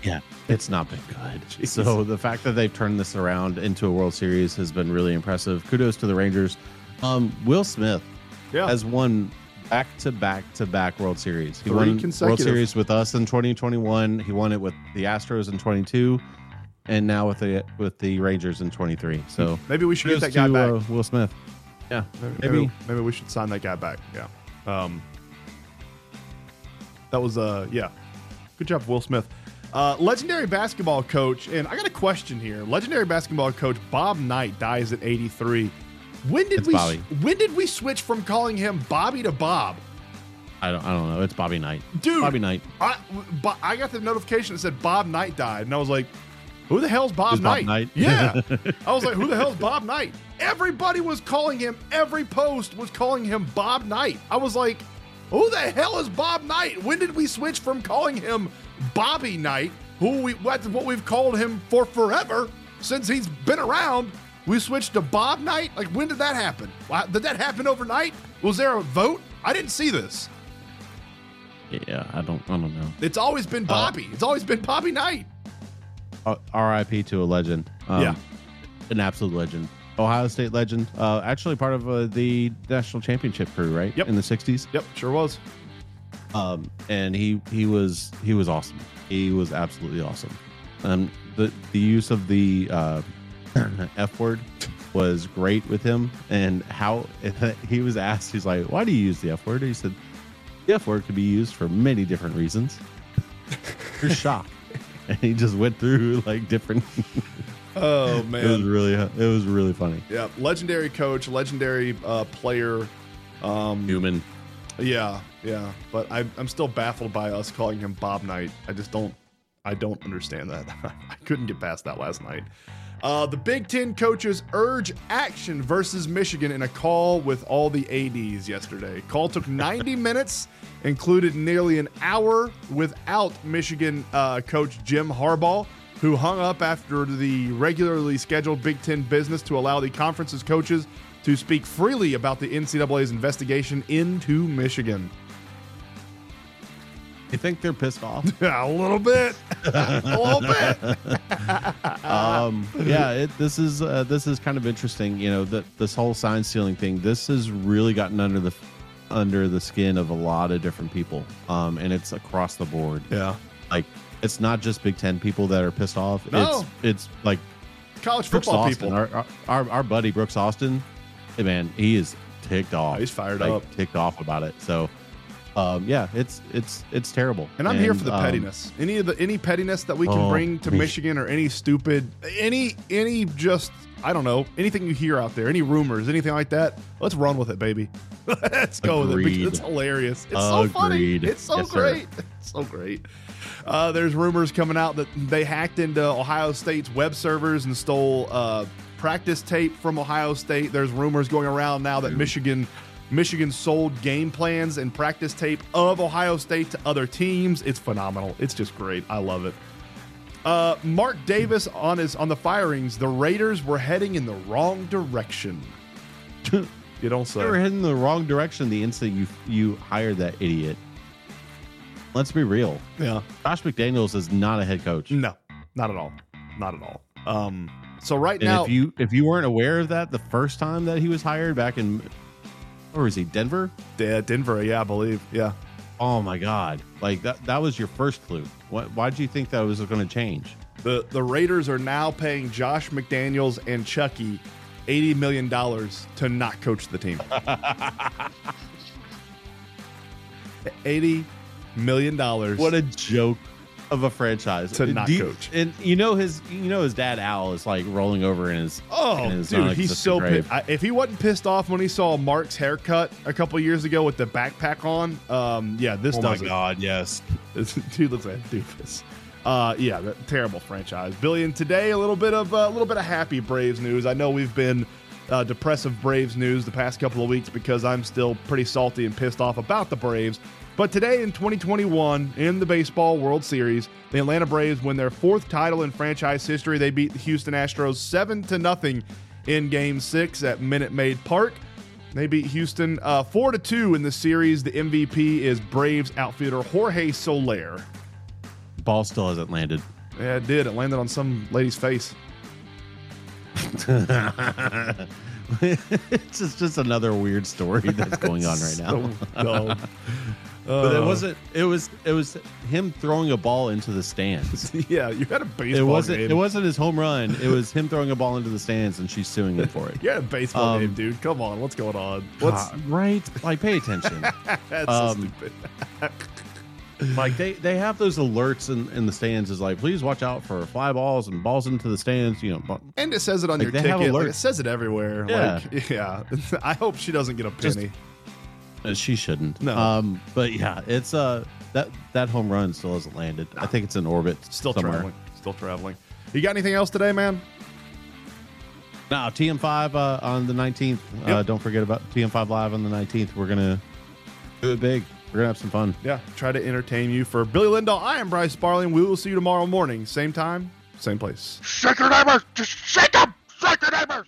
[SPEAKER 9] Yeah, it's not been good.
[SPEAKER 1] Jeez.
[SPEAKER 9] So the fact that they've turned this around into a World Series has been really impressive. Kudos to the Rangers. Um, Will Smith
[SPEAKER 1] Yeah.
[SPEAKER 9] has won back to back to back World Series. He
[SPEAKER 1] Three
[SPEAKER 9] won World. Series with us in 2021. He won it with the Astros in 22, and now with the with the Rangers in 23. So
[SPEAKER 1] Maybe we should get that guy
[SPEAKER 9] to,
[SPEAKER 1] back.
[SPEAKER 9] uh, Will Smith. Yeah,
[SPEAKER 1] maybe,
[SPEAKER 9] maybe.
[SPEAKER 1] maybe we should sign that guy back. Yeah. Um, that was uh yeah. Good job, Will Smith. Uh, legendary basketball coach, and I got a question here. Legendary basketball coach Bob Knight dies at 83. When did
[SPEAKER 9] It's
[SPEAKER 1] we
[SPEAKER 9] Bobby.
[SPEAKER 1] when did we switch from calling him Bobby to Bob?
[SPEAKER 9] I don't. I don't know. It's Bobby Knight.
[SPEAKER 1] Dude,
[SPEAKER 9] Bobby Knight.
[SPEAKER 1] I, but I got the notification that said Bob Knight died, and I was like, "Who the hell's Bob
[SPEAKER 9] Who's Bob
[SPEAKER 1] Knight?"
[SPEAKER 9] Knight?
[SPEAKER 1] Yeah, I was like, "Who the hell's Bob Knight?" Everybody was calling him. Every post was calling him Bob Knight. I was like, "Who the hell is Bob Knight?" When did we switch from calling him Bobby Knight, who we that's what we've called him for forever since he's been around? We switched to Bob Knight. Like, when did that happen? Why- Did that happen overnight? Was there a vote? I didn't see this.
[SPEAKER 9] Yeah, I don't. I don't know.
[SPEAKER 1] It's always been uh, Bobby. it's always been Bobby Knight.
[SPEAKER 9] Uh, R.I.P. to a legend. Um,
[SPEAKER 1] Yeah.
[SPEAKER 9] an absolute legend. Ohio State legend. Uh, actually, part of uh, the national championship crew, right?
[SPEAKER 1] Yep.
[SPEAKER 9] In the '60s.
[SPEAKER 1] Yep, sure was.
[SPEAKER 9] Um, and he he was he was awesome. He was absolutely awesome. Um, the the use of the uh, F word was great with him, and how he was asked, he's like, "Why do you use the F word?" He said, "The F word could be used for many different reasons." You're shocked, and he just went through like different.
[SPEAKER 1] Oh man,
[SPEAKER 9] it was really it was really funny.
[SPEAKER 1] yeah, legendary coach, legendary uh, player. Um,
[SPEAKER 9] Human.
[SPEAKER 1] yeah, yeah, but I, I'm still baffled by us calling him Bob Knight. I just don't, I don't understand that. I couldn't get past that last night. Uh, the Big Ten coaches urge action versus Michigan in a call with all the ads yesterday. Call took 90 minutes, included nearly an hour without Michigan uh, coach Jim Harbaugh, who hung up after the regularly scheduled Big Ten business to allow the conference's coaches to speak freely about the NCAA's investigation into Michigan.
[SPEAKER 9] You think they're pissed off?
[SPEAKER 1] a little bit, a little bit.
[SPEAKER 9] um, yeah, it, this is uh, this is kind of interesting. You know, that this whole sign stealing thing. This has really gotten under the under the skin of a lot of different people, um, and it's across the board.
[SPEAKER 1] Yeah,
[SPEAKER 9] Like, it's not just Big Ten people that are pissed off.
[SPEAKER 1] No.
[SPEAKER 9] It's it's like
[SPEAKER 1] college football
[SPEAKER 9] Austin,
[SPEAKER 1] people.
[SPEAKER 9] our, our our buddy Brooks Austin. Hey man, he is ticked off.
[SPEAKER 1] he's fired
[SPEAKER 9] like,
[SPEAKER 1] up.
[SPEAKER 9] ticked off about it. So, um, yeah, it's it's it's terrible.
[SPEAKER 1] And I'm here for the
[SPEAKER 9] um,
[SPEAKER 1] pettiness. Any of the any pettiness that we can
[SPEAKER 9] Oh,
[SPEAKER 1] bring to
[SPEAKER 9] me-
[SPEAKER 1] Michigan or any stupid any any just I don't know anything you hear out there, any rumors, anything like that. Let's run with it, baby. let's go with it because it's hilarious. It's so funny. It's so
[SPEAKER 9] Yes,
[SPEAKER 1] great. It's so great. Uh, there's rumors coming out that they hacked into Ohio State's web servers and stole uh, practice tape from Ohio State. There's rumors going around now that Michigan Michigan sold game plans and practice tape of Ohio State to other teams. It's phenomenal. It's just great. I love it. Uh, Mark Davis on his on the firings. The Raiders were heading in the wrong direction. you don't say.
[SPEAKER 9] They were heading in the wrong direction the instant you you hired that idiot. Let's be real.
[SPEAKER 1] Yeah.
[SPEAKER 9] Josh McDaniels is not a head coach.
[SPEAKER 1] No, not at all. Not at all. Um. So right
[SPEAKER 9] And
[SPEAKER 1] now,
[SPEAKER 9] if you if you weren't aware of that the first time that he was hired back in where was he? Denver?
[SPEAKER 1] Yeah, Denver. Yeah, I believe. Yeah.
[SPEAKER 9] Oh my god. Like that that was your first clue. What why did you think that was going to change?
[SPEAKER 1] The the Raiders are now paying Josh McDaniels and Chucky eighty million dollars to not coach the team. eighty million dollars.
[SPEAKER 9] What a joke of a franchise
[SPEAKER 1] To not
[SPEAKER 9] you-
[SPEAKER 1] coach.
[SPEAKER 9] And you know his you know his dad Al is like rolling over in his
[SPEAKER 1] Oh,
[SPEAKER 9] in his
[SPEAKER 1] dude, he's so pissed. If he wasn't pissed off when he saw Mark's haircut a couple years ago with the backpack on, um, yeah, this
[SPEAKER 9] Oh my
[SPEAKER 1] it.
[SPEAKER 9] god, yes.
[SPEAKER 1] dude looks like a doofus. Uh, yeah, that terrible franchise. Billion today. A little bit of a little bit of happy Braves news. I know we've been uh, depressive Braves news the past couple of weeks because I'm still pretty salty and pissed off about the Braves. But today in 2021, in the Baseball World Series, the Atlanta Braves win their fourth title in franchise history. They beat the Houston Astros seven to nothing in Game Six at Minute Maid Park. They beat Houston uh, four to two in the series. The MVP is Braves outfielder Jorge Soler.
[SPEAKER 9] Ball still hasn't landed.
[SPEAKER 1] Yeah, it did. It landed on some lady's face.
[SPEAKER 9] it's just, just another weird story that's going on right now.
[SPEAKER 1] So.
[SPEAKER 9] But it
[SPEAKER 1] Uh,
[SPEAKER 9] wasn't. It was. It was him throwing a ball into the stands.
[SPEAKER 1] yeah, you had a baseball
[SPEAKER 9] It wasn't.
[SPEAKER 1] game.
[SPEAKER 9] It wasn't his home run. It was him throwing a ball into the stands, and she's suing him for it.
[SPEAKER 1] You had a baseball
[SPEAKER 9] Um,
[SPEAKER 1] game, dude. Come on, what's going on? What's
[SPEAKER 9] God, right? Like, pay attention.
[SPEAKER 1] that's
[SPEAKER 9] um,
[SPEAKER 1] stupid?
[SPEAKER 9] like they they have those alerts in, in the stands. Is like, please watch out for fly balls and balls into the stands. You know,
[SPEAKER 1] And it says it on
[SPEAKER 9] Like,
[SPEAKER 1] your
[SPEAKER 9] they have
[SPEAKER 1] ticket. Like,
[SPEAKER 9] alerts.
[SPEAKER 1] it says it everywhere.
[SPEAKER 9] Yeah.
[SPEAKER 1] Like, yeah. I hope she doesn't get a
[SPEAKER 9] Just-
[SPEAKER 1] penny.
[SPEAKER 9] Uh, she shouldn't.
[SPEAKER 1] No.
[SPEAKER 9] Um. But yeah, it's uh that that home run still hasn't landed. I think it's in orbit.
[SPEAKER 1] Still
[SPEAKER 9] somewhere.
[SPEAKER 1] traveling. Still traveling. You got anything else today, man?
[SPEAKER 9] Now TM5 uh, on the 19th. Uh, don't forget about TM5 live on the 19th. We're gonna do it big. We're gonna have some fun.
[SPEAKER 1] Yeah. Try to entertain you. For Billy Lindahl, I am Bryce Sparling. We will see you tomorrow morning. Same time, same place.
[SPEAKER 3] Shake your neighbors! Just shake them! Shake your neighbors!